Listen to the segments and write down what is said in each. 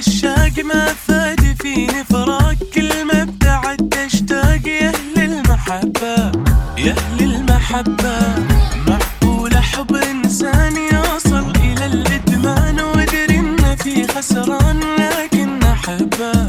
العشاق ما فاد فيني فراق كل ما ابتعدت أشتاق يا أهل المحبة يا أهل المحبة. معقول حب إنسان يوصل إلى الإدمان وأدري انه في خسران لكن أحبه.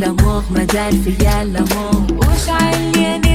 لامور في فيا لامور. وش عليني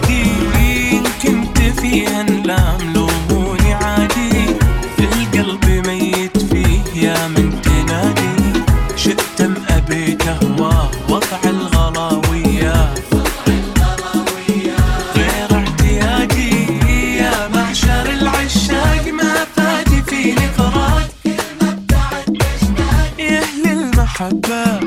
عادي كنت فيها لوموني عادي. في القلب ميت فيه يا من تنادي. شئت أم وضع غير اعتيادي يا معشر العشاق ما فادي فيني فراق يا أهل المحبة